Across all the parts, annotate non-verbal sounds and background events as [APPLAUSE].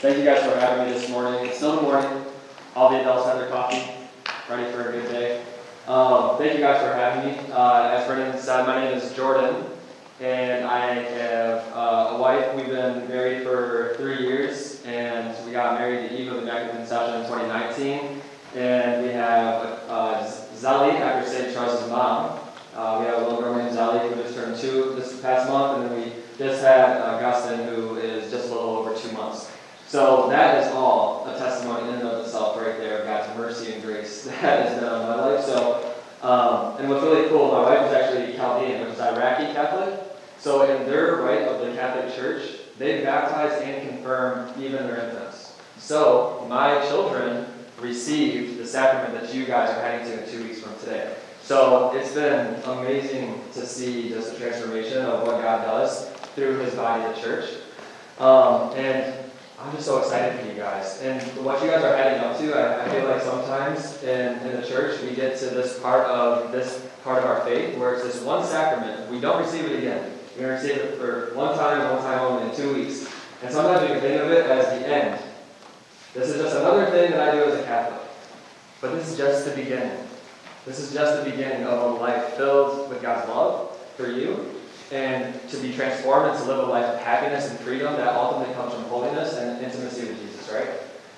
Thank you guys for having me this morning. It's still the morning. All the adults have their coffee, ready for a good day. Um, thank you guys for having me. Uh, as Brendan said, my name is Jordan, and I have uh, a wife. We've been married for three years, and we got married the eve of the Immaculate Conception in 2019. And we have uh, Zelly, after St. Charles' mom. Uh, we have a little girl named Zelly who just turned two this past month, and then we just had Augustine, who is just a little over two months. So that is all a testimony in and of itself right there of God's mercy and grace [LAUGHS] that has been on my life. So, um, and what's really cool, my wife is actually Chaldean, which is Iraqi Catholic. So in their rite of the Catholic Church, they baptize and confirm even their infants. So my children received the sacrament that you guys are heading to in two weeks from today. So it's been amazing to see just the transformation of what God does through His body, the church. Um, and I'm just so excited for you guys. And what you guys are heading up to, I, I feel like sometimes in, in the church we get to this part of this part of our faith where it's this one sacrament. We don't receive it again. To receive it for one time, one time only in two weeks. And sometimes we can think of it as the end. This is just another thing that I do as a Catholic. But this is just the beginning. This is just the beginning of a life filled with God's love for you and to be transformed and to live a life of happiness and freedom that ultimately comes from holiness and intimacy with Jesus, right?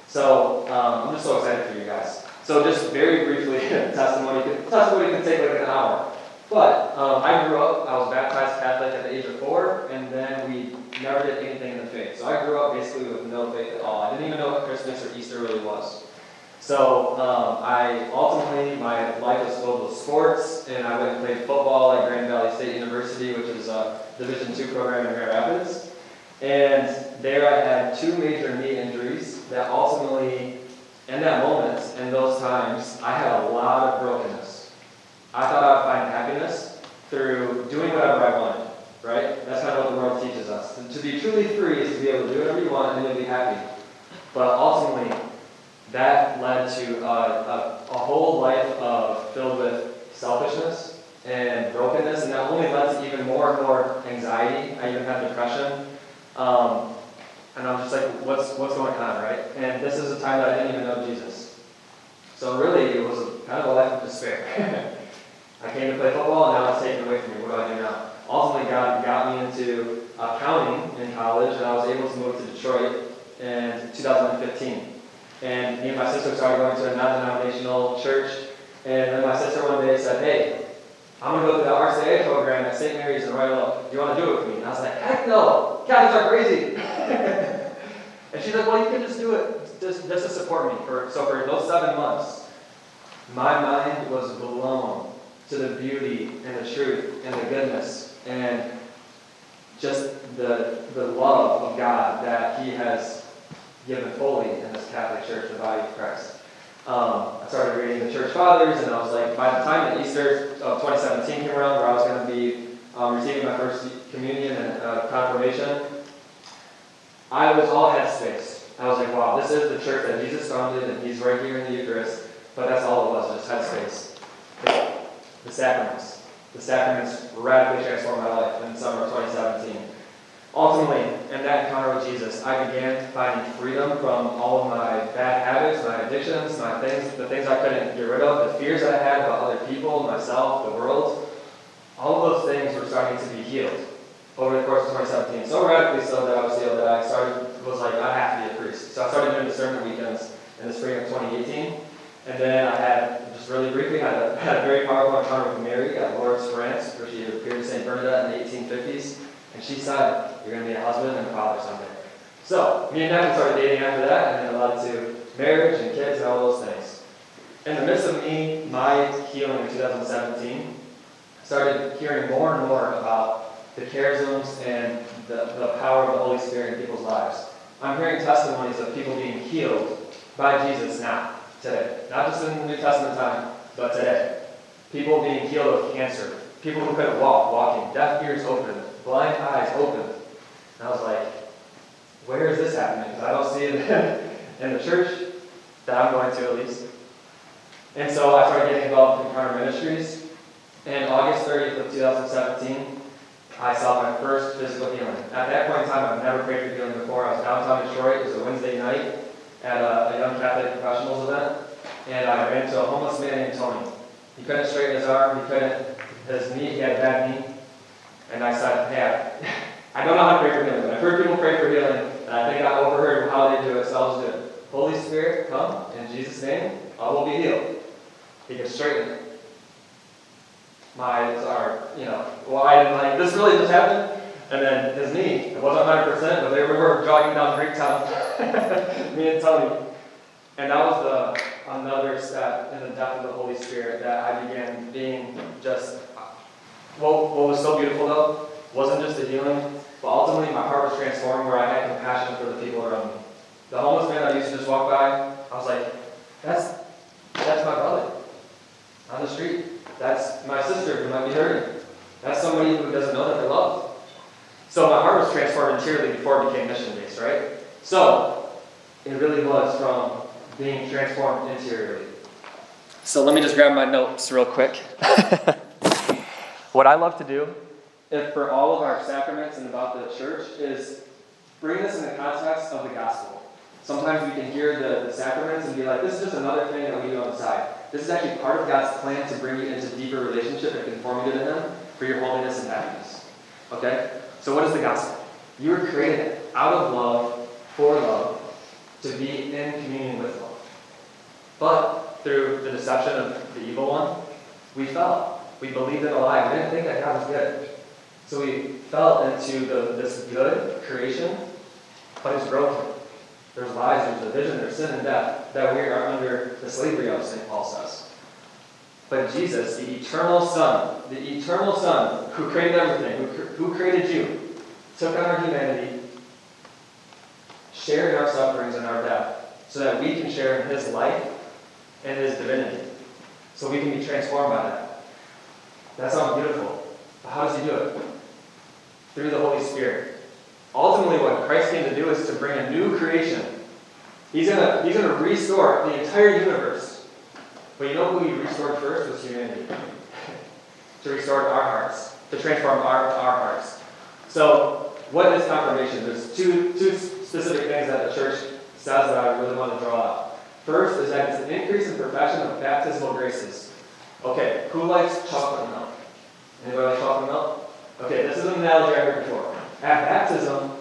So um, I'm just so excited for you guys. So just very briefly, [LAUGHS] testimony. Testimony can take like an hour. But um, I grew up, I was baptized Catholic at the age of four, and then we never did anything in the faith. So I grew up basically with no faith at all. I didn't even know what Christmas or Easter really was. So um, I ultimately, my life was filled with sports, and I went and played football at Grand Valley State University, which is a Division II program in Grand Rapids. And there I had two major knee injuries that ultimately, in that moment, in those times, I had a lot of brokenness. I thought I would find happiness through doing whatever I wanted, right? That's kind of what the world teaches us. And to be truly free is to be able to do whatever you want and you'll be happy. But ultimately, that led to a, a, whole life of, filled with selfishness and brokenness, and that only led to even more and more anxiety. I even had depression. Um, and I'm just like, what's, what's going on, right? And this is a time that I didn't even know Jesus. So really, it was a, kind of a life of despair. [LAUGHS] I came to play football, and now it's taken away from me. What do I do now? Ultimately, God got me into accounting in college, and I was able to move to Detroit in 2015. And me and my sister started going to a non-denominational church. And then my sister one day said, hey, I'm going to go to the RCIA program at St. Mary's in Royal Oak. Do you want to do it with me? And I was like, heck no. Catholics are crazy. [LAUGHS] and she's like, well, you can just do it just, just to support me. For, so for those seven months, my mind was blown to the beauty and the truth and the goodness and just the, the love of God that He has given fully in this Catholic Church, the body of Christ. Um, I started reading the Church Fathers, and I was like, by the time that Easter of 2017 came around, where I was going to be um, receiving my first communion and uh, confirmation, I was all headspace. I was like, wow, this is the church that Jesus founded, and He's right here in the Eucharist. But that's all it was, just headspace. The sacraments. The sacraments radically transformed my life in the summer of 2017. Ultimately, in that encounter with Jesus, I began finding freedom from all of my bad habits, my addictions, my things, the things I couldn't get rid of, the fears that I had about other people, myself, the world. All of those things were starting to be healed over the course of 2017. So radically so that I was healed that I started was like I have to be a priest. So I started doing discernment weekends in the spring of 2018. And then I had, just really briefly, had a, [LAUGHS] had a very powerful encounter with Mary at Lourdes, France, where she appeared to St. Bernadette in the 1850s. And she said, You're going to be a husband and a father someday. So, me and Devin started dating after that, and then it led to marriage and kids and all those things. In the midst of me, my healing in 2017, I started hearing more and more about the charisms and the, the power of the Holy Spirit in people's lives. I'm hearing testimonies of people being healed by Jesus now, today. Not just in the New Testament time, but today. People being healed of cancer. People who couldn't walk, walking. Deaf ears open blind eyes opened. And I was like, where is this happening? Because I don't see it [LAUGHS] in the church that I'm going to at least. And so I started getting involved in Encounter Ministries. And August 30th of 2017, I saw my first physical healing. At that point in time, I've never prayed for healing before. I was downtown Detroit. It was a Wednesday night at a, a young Catholic professionals event, and I ran into a homeless man named Tony. He couldn't straighten his arm, he couldn't, his knee, he had a bad knee. And I said, hey, I don't know how to pray for healing, but I've heard people pray for healing, and I think I overheard how they do it, so I'll just do it. Holy Spirit, come, in Jesus' name, I will be healed. He can straighten it. My eyes are, you know, wide and like, this really just happened? And then his knee, it wasn't 100%, but they were jogging down Greektown, [LAUGHS] me and Tony. And that was the another step in the depth of the Holy Spirit that I began being just. What, what was so beautiful though wasn't just the healing, but ultimately my heart was transformed where I had compassion for the people around me. The homeless man I used to just walk by, I was like, that's that's my brother on the street. That's my sister who might be hurting. That's somebody who doesn't know that they're loved. So my heart was transformed interiorly before it became mission based, right? So it really was from being transformed interiorly. So let me just grab my notes real quick. [LAUGHS] what I love to do, if for all of our sacraments and about the church, is bring this in the context of the gospel. Sometimes we can hear the, the sacraments and be like, this is just another thing that we do on the side. This is actually part of God's plan to bring you into deeper relationship and conformity to Him for your holiness and happiness. Okay? So, what is the gospel? You were created out of love, for love, to be in communion with love. But through the deception of the evil one, we fell. We believed in a lie. We didn't think that God was good. So we fell into the, this good creation, but it's broken. There's lies, there's division, there's sin and death that we are under the slavery of, St. Paul says. But Jesus, the eternal Son, the eternal Son who created everything, who, who created you, took on our humanity, shared our sufferings and our death, so that we can share in His life and His divinity. So we can be transformed by that. That sounds beautiful. But how does He do it? Through the Holy Spirit. Ultimately, what Christ came to do is to bring a new creation. He's going he's gonna restore the entire universe but you know who he restored first was humanity. [LAUGHS] to restore our hearts, to transform our, our hearts. So, what is confirmation? There's two, two specific things that the church says that I really want to draw out. First is that it's an increase in perfection of baptismal graces. Okay, who likes chocolate milk? Anybody like chocolate milk? Okay, this is an analogy I heard before. At baptism,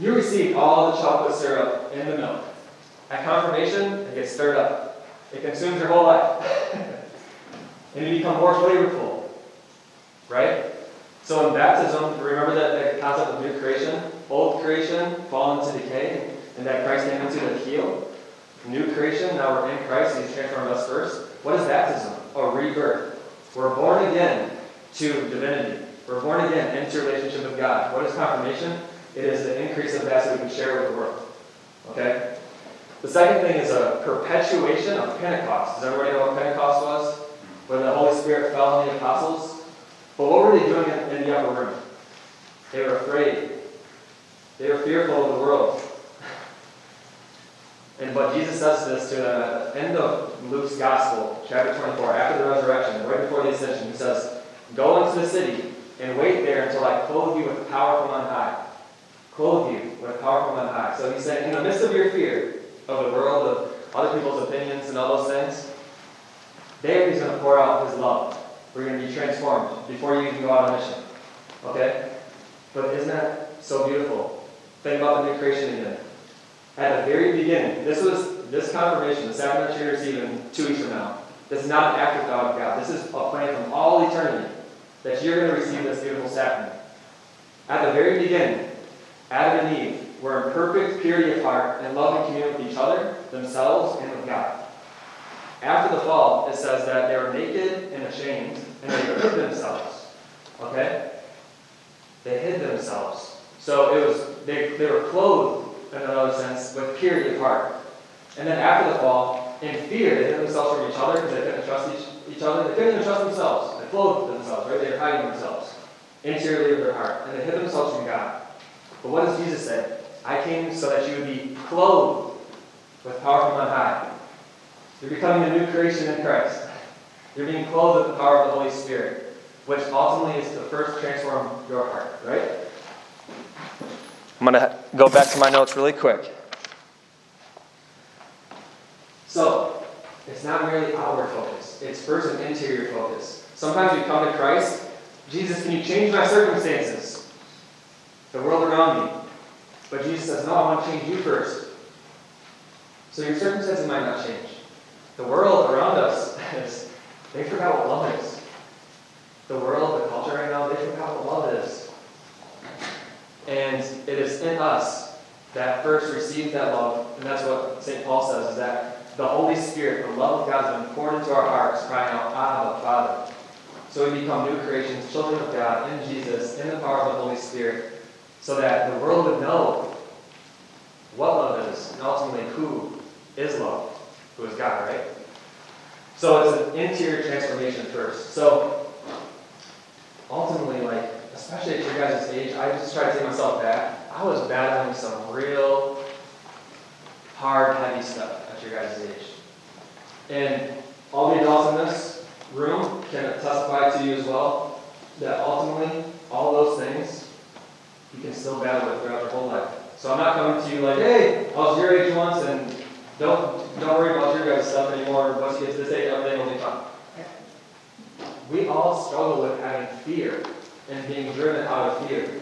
you receive all the chocolate syrup in the milk. At confirmation, it gets stirred up. It consumes your whole life. [LAUGHS] and you become more flavorful. Right? So in baptism, remember that, that concept of new creation? Old creation, fallen into decay, and that Christ came into to heal. New creation, now we're in Christ, and He's transformed us first. What is baptism? A rebirth. We're born again to divinity. We're born again into relationship with God. What is confirmation? It is the increase of that so we can share with the world. Okay? The second thing is a perpetuation of Pentecost. Does everybody know what Pentecost was? When the Holy Spirit fell on the apostles? But what were they doing in, the upper room? They were afraid. They were fearful of the world. [LAUGHS] And but Jesus says this to the end of Luke's Gospel, chapter 24, after the resurrection, right before the ascension, he says, Go into the city and wait there until I clothe you with power from on high. Clothe you with power from on high. So he's saying, in the midst of your fear, of the world, of other people's opinions and all those things, there he's going to pour out his love. We're going to be transformed before you even go out on mission. Okay? But isn't that so beautiful? Think about the new creation again. At the very beginning, this was this confirmation, the sacrament you're receiving two weeks from now. This is not an afterthought of God. This is a plan from all eternity that you're going to receive this beautiful sacrament. At the very beginning, Adam and Eve were in perfect purity of heart and love and communion with each other, themselves, and with God. After the fall, it says that they were naked and ashamed, and they hid themselves. Okay? They hid themselves. So it was they, they were clothed, in another sense, with purity of heart. And then after the fall, in fear, they hid themselves from each other because they couldn't trust each, each other. They couldn't even trust themselves. Clothed themselves, right? They're hiding themselves interiorly of their heart. And they hid themselves from God. But what does Jesus say? I came so that you would be clothed with power from on high. You're becoming a new creation in Christ. You're being clothed with the power of the Holy Spirit, which ultimately is to first transform your heart, right? I'm going to go back to my notes really quick. So, it's not merely outward focus, it's first an interior focus. Sometimes we come to Christ, Jesus, can you change my circumstances? The world around me. But Jesus says, No, I want to change you first. So your circumstances might not change. The world around us, [LAUGHS] they forgot what love is. The world, the culture right now, they forgot what love is. And it is in us that first receives that love, and that's what St. Paul says, is that the Holy Spirit, the love of God, has been poured into our hearts, crying out, Abba, Father. So we become new creations, children of God, in Jesus, in the power of the Holy Spirit, so that the world would know what love is, and ultimately who is love, who is God, right? So it's an interior transformation first. So ultimately, like, especially at your guys' age, I just try to take myself back. I was battling some real hard, heavy stuff your guys' age. And all the adults in this room can testify to you as well that ultimately, all those things you can still battle with throughout your whole life. So I'm not coming to you like, hey, I was your age once and don't don't worry about your guys' stuff anymore. Once you get to this age, everything will be fine. We all struggle with having fear and being driven out of fear.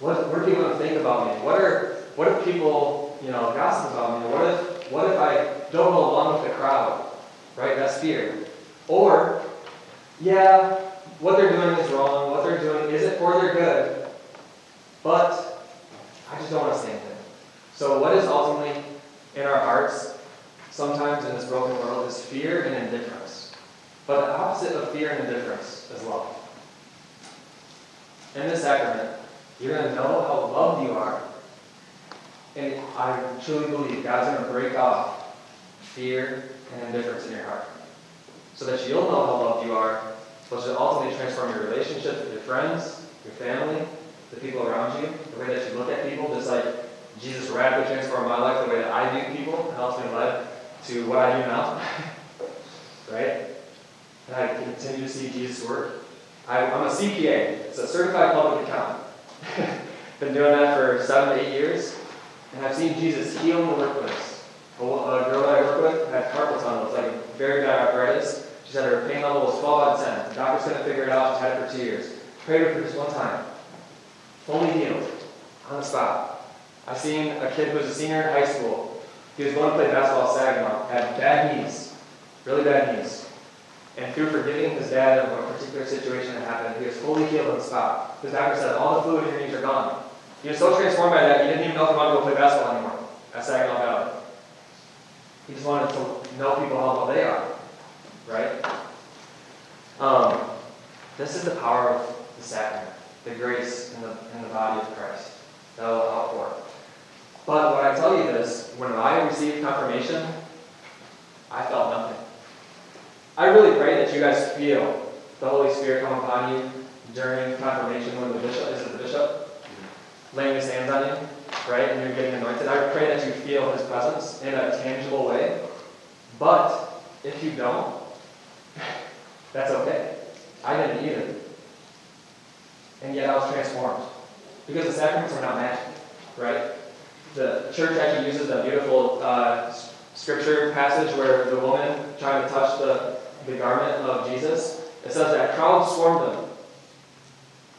What, what are people going to think about me? What are what if people, you know, gossip about me? What if what if I don't go along with the crowd? Right? That's fear. Or, yeah, what they're doing is wrong. What they're doing isn't for their good. But I just don't want to stand there. So what is ultimately in our hearts, sometimes in this broken world, is fear and indifference. But the opposite of fear and indifference is love. In this sacrament, you're going to know how loved you are. And I truly believe God's going to break off fear and indifference in your heart. So that you'll know how loved you are, which will ultimately transform your relationships with your friends, your family, the people around you, the way that you look at people, just like Jesus radically transformed my life, the way that I view people, and ultimately led to what I do now. [LAUGHS] right? And I continue to see Jesus work. I, am a CPA, it's a certified public accountant. [LAUGHS] Been doing that for seven, eight years, and I've seen Jesus heal the workplace. A girl that I work with had carpal tunnel, it's like very bad arthritis. She said her pain level was 12 out of 10. The doctor's going to figure it out. She's had it for two years. Prayed her for just one time. Fully healed. On the spot. I've seen a kid who was a senior in high school. He was going to play basketball at Saginaw. Had bad knees. Really bad knees. And through forgiving his dad of a particular situation that happened, he was fully healed on the spot. His doctor said, all the fluid in your knees are gone. He was so transformed by that, he didn't even know if he wanted to go play basketball anymore at Saginaw Valley. He just wanted to know people how well they are. Right? Um, this is the power of the sacrament, the grace in the, in the body of Christ that will outpour. But when I tell you this, when I received confirmation, I felt nothing. I really pray that you guys feel the Holy Spirit come upon you during confirmation when the bishop is laying his hands on you, right, and you're getting anointed. I pray that you feel his presence in a tangible way. But if you don't, [LAUGHS] that's okay. I didn't either. And yet I was transformed. Because the sacraments are not magic, right? The church actually uses a beautiful uh, scripture passage where the woman trying to touch the, the garment of Jesus. It says that crowd swarmed them.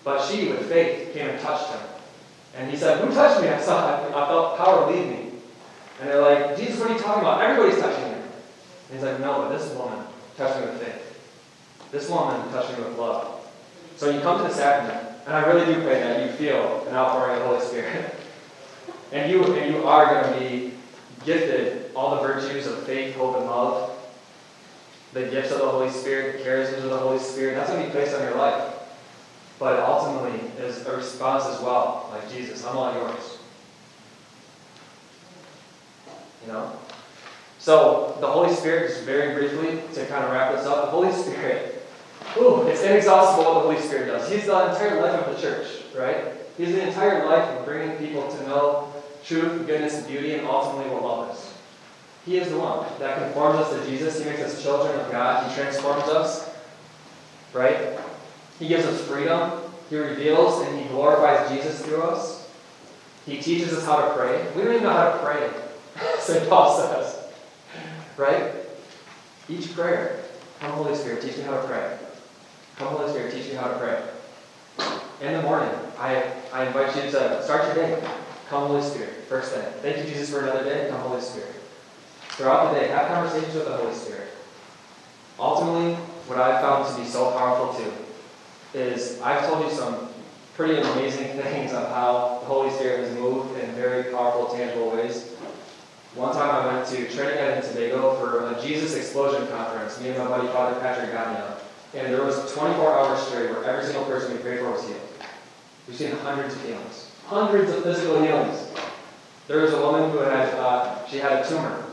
But she, with faith, came and touched him. And he said, Who touched me? I saw I, I felt power leave me. And they're like, Jesus, what are you talking about? Everybody's touching you. And he's like, No, but this woman touched me with faith. This woman touched me with love. So you come to the sacrament, and I really do pray that you feel an outpouring of the Holy Spirit. [LAUGHS] and you and you are going to be gifted all the virtues of faith, hope, and love. The gifts of the Holy Spirit, the charisms of the Holy Spirit, that's going to be placed on your life. But ultimately is a response as well, like Jesus, I'm all yours. You know? So the Holy Spirit, just very briefly, to kind of wrap this up, the Holy Spirit, ooh, it's inexhaustible what the Holy Spirit does. He's the entire life of the church, right? He's the entire life of bringing people to know truth, goodness, and beauty, and ultimately what love is. He is the one that conforms us to Jesus. He makes us children of God. He transforms us, right? He gives us freedom. He reveals and He glorifies Jesus through us. He teaches us how to pray. We don't even know how to pray, [LAUGHS] St. Paul says. right? Each prayer, come Holy Spirit, teach me how to pray. Come Holy Spirit, teach me how to pray. In the morning, I, I invite you to start your day. Come Holy Spirit, first thing. Thank you, Jesus, for another day. Come Holy Spirit. Throughout the day, have conversations with the Holy Spirit. Ultimately, what I've found to be so powerful too is I've told you some pretty amazing [LAUGHS] things of how the Holy Spirit has moved in very powerful, tangible ways. One time I went to Trinidad and Tobago for a Jesus Explosion conference, me and my buddy Father Patrick Gagnon. And there was 24 hours straight where every single person we prayed for was healed. We've seen hundreds of healings. Hundreds of physical healings. There was a woman who had, uh, she had a tumor.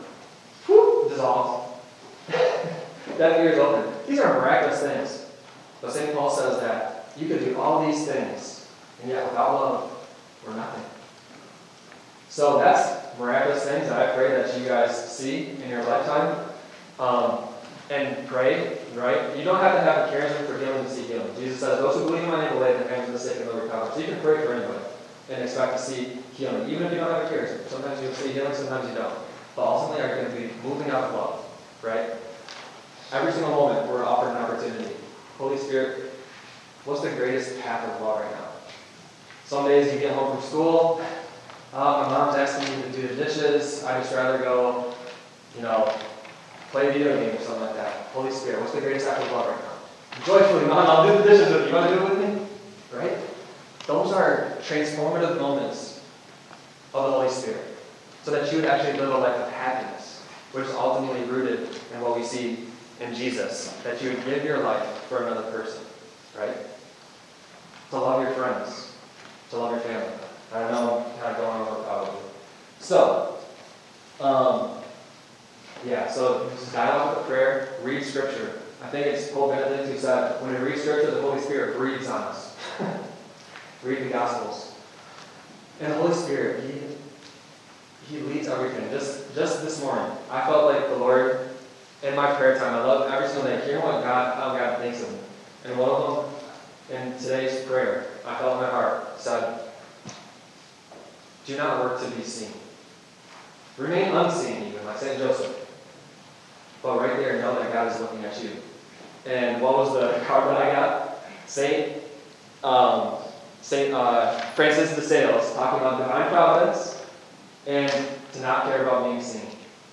Whoop, dissolved. [LAUGHS] Deaf ears open. These are miraculous things. But St. Paul says that you could do all these things, and yet without love, we're nothing. So that's miraculous things that I pray that you guys see in your lifetime. Um, and pray, right? You don't have to have a charism for healing to see healing. Jesus says, Those who believe in my name will lay their hands on the sick and they'll recover. So you can pray for anybody and expect to see healing, even if you don't have a charism. Sometimes you'll see healing, sometimes you don't. But ultimately, are going to be moving out of love, right? Every single moment, we're offered an opportunity. Holy Spirit, what's the greatest path of love right now? Some days you get home from school, uh, my mom's asking me to do the dishes. I just rather go, you know, play a video game or something like that. Holy Spirit, what's the greatest act of love right now? Joyfully, Mom, I'll do the dishes with you. You want to do it with me? Right? Those are transformative moments of the Holy Spirit. So that you would actually live a life of happiness, which is ultimately rooted in what we see in Jesus. That you would give your life for another person. Right? To love your friends. To love your family. I know I'm kind of going over probably. So, um, yeah, so just dialogue with prayer, read scripture. I think it's Pope Benedict who said, when we read scripture, the Holy Spirit breathes on us. read the Gospels. And the Holy Spirit, He He leads everything. Just just this morning, I felt like the Lord in my prayer time. I love every single day hearing what God how God thinks of me. And one of them in today's prayer, I felt in my heart said, "Do not work to be seen. Remain unseen, even like Saint Joseph." But right there, know that God is looking at you. And what was the card that I got? Saint um, Saint uh, Francis de Sales talking about divine providence and to not care about being seen.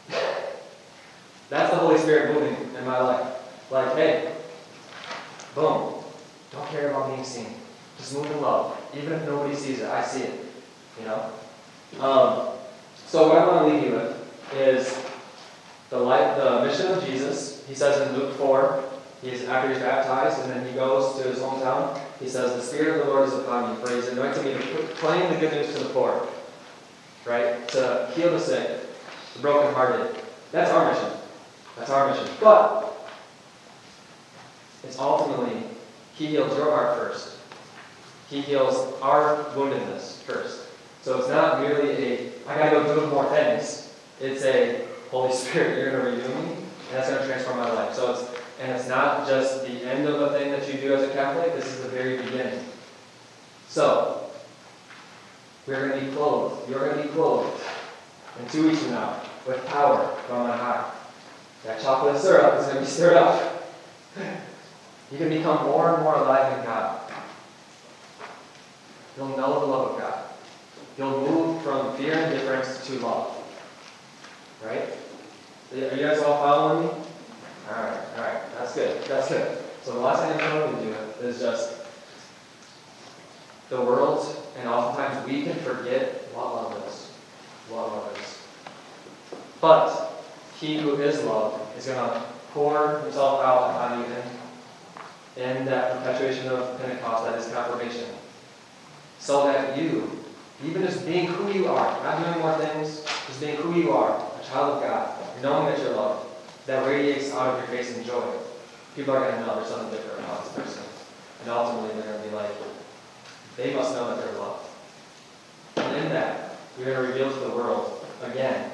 [LAUGHS] That's the Holy Spirit moving in my life. Like, hey, boom, don't care about being seen. Just move in love. Even if nobody sees it, I see it. You know? Um, so what I want to leave you with is the life, the mission of Jesus. He says in Luke 4, he's after he's baptized, and then he goes to his hometown. He says, "The Spirit of the Lord is upon me, for He's anointed me to proclaim the good news to the poor, right? To heal the sick, the brokenhearted. That's our mission. That's our mission. But it's ultimately He heals your heart first. He heals our woundedness first. So it's not merely a I gotta go do more things. It's a Holy [LAUGHS] Spirit, you're to renew me, and that's to transform my life. So it's and it's not just the end of a thing that you do as a Catholic. This is the very beginning. So we're going to be clothed. You're going to be clothed in two weeks from now with power from on high. That chocolate syrup is going to be [LAUGHS] stirred up. You can become more and more alive in God. You'll know the love of God. You'll move from fear and indifference to love. Right? Are you guys all following me? Alright, alright. That's good. That's good. So the last thing I'm to do is just the world, and oftentimes we can forget what love is. What love is. But he who is love is going to pour himself out upon you in, in that perpetuation of Pentecost, that is confirmation. So that you, even just being who you are, not doing more things, just being who you are, a child of God, knowing that you're loved, that radiates out of your face in joy. People are going to know there's something different about this person. And ultimately, they're going to be like, they must know that they're loved. And in that, you're going to reveal to the world, again,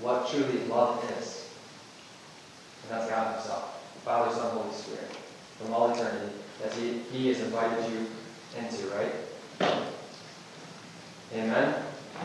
what truly love is. And that's God Himself, Father, Son, Holy Spirit, from all eternity, that He, he has invited you into, right? Amen?